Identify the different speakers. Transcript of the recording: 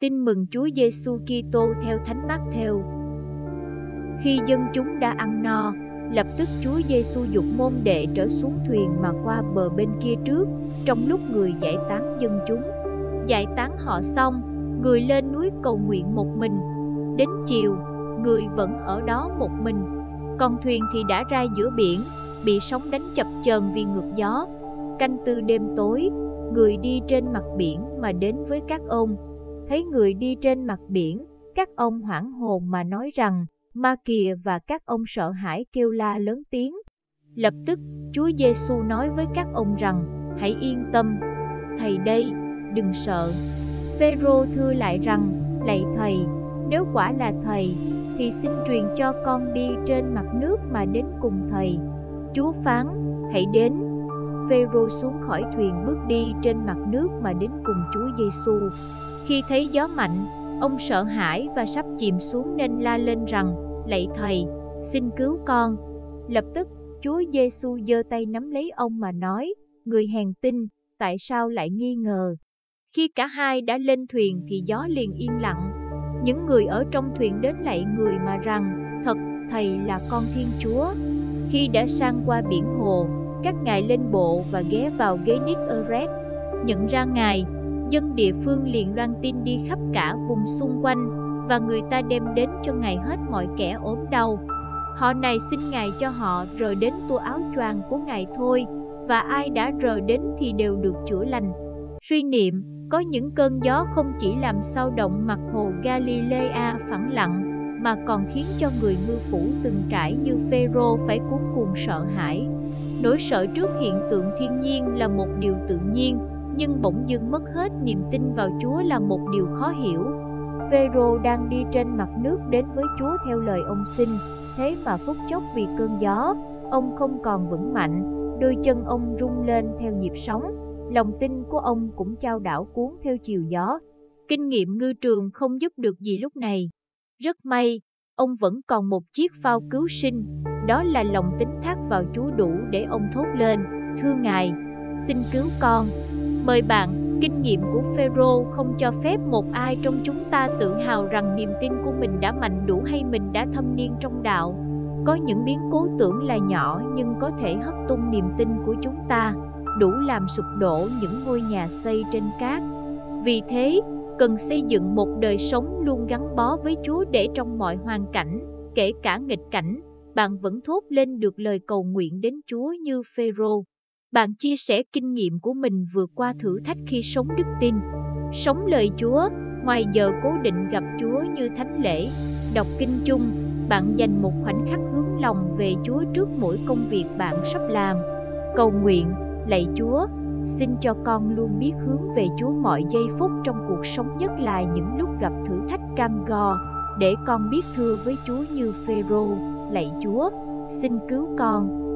Speaker 1: Tin mừng Chúa Giêsu Kitô theo Thánh Mát-theo. Khi dân chúng đã ăn no, lập tức Chúa Giêsu dục môn đệ trở xuống thuyền mà qua bờ bên kia trước, trong lúc người giải tán dân chúng. Giải tán họ xong, người lên núi cầu nguyện một mình. Đến chiều, người vẫn ở đó một mình. Còn thuyền thì đã ra giữa biển, bị sóng đánh chập chờn vì ngược gió. Canh tư đêm tối, người đi trên mặt biển mà đến với các ông. Thấy người đi trên mặt biển, các ông hoảng hồn mà nói rằng, ma kìa và các ông sợ hãi kêu la lớn tiếng. Lập tức, Chúa Giêsu nói với các ông rằng, hãy yên tâm, thầy đây, đừng sợ. Phêrô thưa lại rằng, lạy thầy, nếu quả là thầy, thì xin truyền cho con đi trên mặt nước mà đến cùng thầy. Chúa phán, hãy đến. Phêrô xuống khỏi thuyền bước đi trên mặt nước mà đến cùng Chúa Giêsu. Khi thấy gió mạnh, ông sợ hãi và sắp chìm xuống nên la lên rằng: "Lạy thầy, xin cứu con." Lập tức, Chúa Giêsu giơ tay nắm lấy ông mà nói: "Người hèn tin, tại sao lại nghi ngờ?" Khi cả hai đã lên thuyền thì gió liền yên lặng. Những người ở trong thuyền đến lạy người mà rằng: "Thật, thầy là con Thiên Chúa." Khi đã sang qua biển hồ, các ngài lên bộ và ghé vào ghế Gennesaret. Nhận ra ngài, dân địa phương liền loan tin đi khắp cả vùng xung quanh và người ta đem đến cho ngài hết mọi kẻ ốm đau. Họ này xin ngài cho họ rời đến tua áo choàng của ngài thôi, và ai đã rời đến thì đều được chữa lành. Suy niệm, có những cơn gió không chỉ làm sao động mặt hồ Galilea phẳng lặng, mà còn khiến cho người ngư phủ từng trải như Phêrô phải cuốn cuồng sợ hãi. Nỗi sợ trước hiện tượng thiên nhiên là một điều tự nhiên, nhưng bỗng dưng mất hết niềm tin vào Chúa là một điều khó hiểu. Phêrô đang đi trên mặt nước đến với Chúa theo lời ông xin, thế mà phút chốc vì cơn gió, ông không còn vững mạnh, đôi chân ông rung lên theo nhịp sóng, lòng tin của ông cũng trao đảo cuốn theo chiều gió. Kinh nghiệm ngư trường không giúp được gì lúc này. Rất may, ông vẫn còn một chiếc phao cứu sinh, đó là lòng tính thác vào Chúa đủ để ông thốt lên, thưa Ngài, xin cứu con. Mời bạn, kinh nghiệm của Phêrô không cho phép một ai trong chúng ta tự hào rằng niềm tin của mình đã mạnh đủ hay mình đã thâm niên trong đạo. Có những biến cố tưởng là nhỏ nhưng có thể hất tung niềm tin của chúng ta, đủ làm sụp đổ những ngôi nhà xây trên cát. Vì thế, cần xây dựng một đời sống luôn gắn bó với Chúa để trong mọi hoàn cảnh, kể cả nghịch cảnh, bạn vẫn thốt lên được lời cầu nguyện đến Chúa như Phêrô. Bạn chia sẻ kinh nghiệm của mình vượt qua thử thách khi sống đức tin. Sống lời Chúa, ngoài giờ cố định gặp Chúa như thánh lễ, đọc kinh chung, bạn dành một khoảnh khắc hướng lòng về Chúa trước mỗi công việc bạn sắp làm. Cầu nguyện, lạy Chúa, xin cho con luôn biết hướng về Chúa mọi giây phút trong cuộc sống nhất là những lúc gặp thử thách cam go, để con biết thưa với Chúa như Phêrô, lạy Chúa, xin cứu con,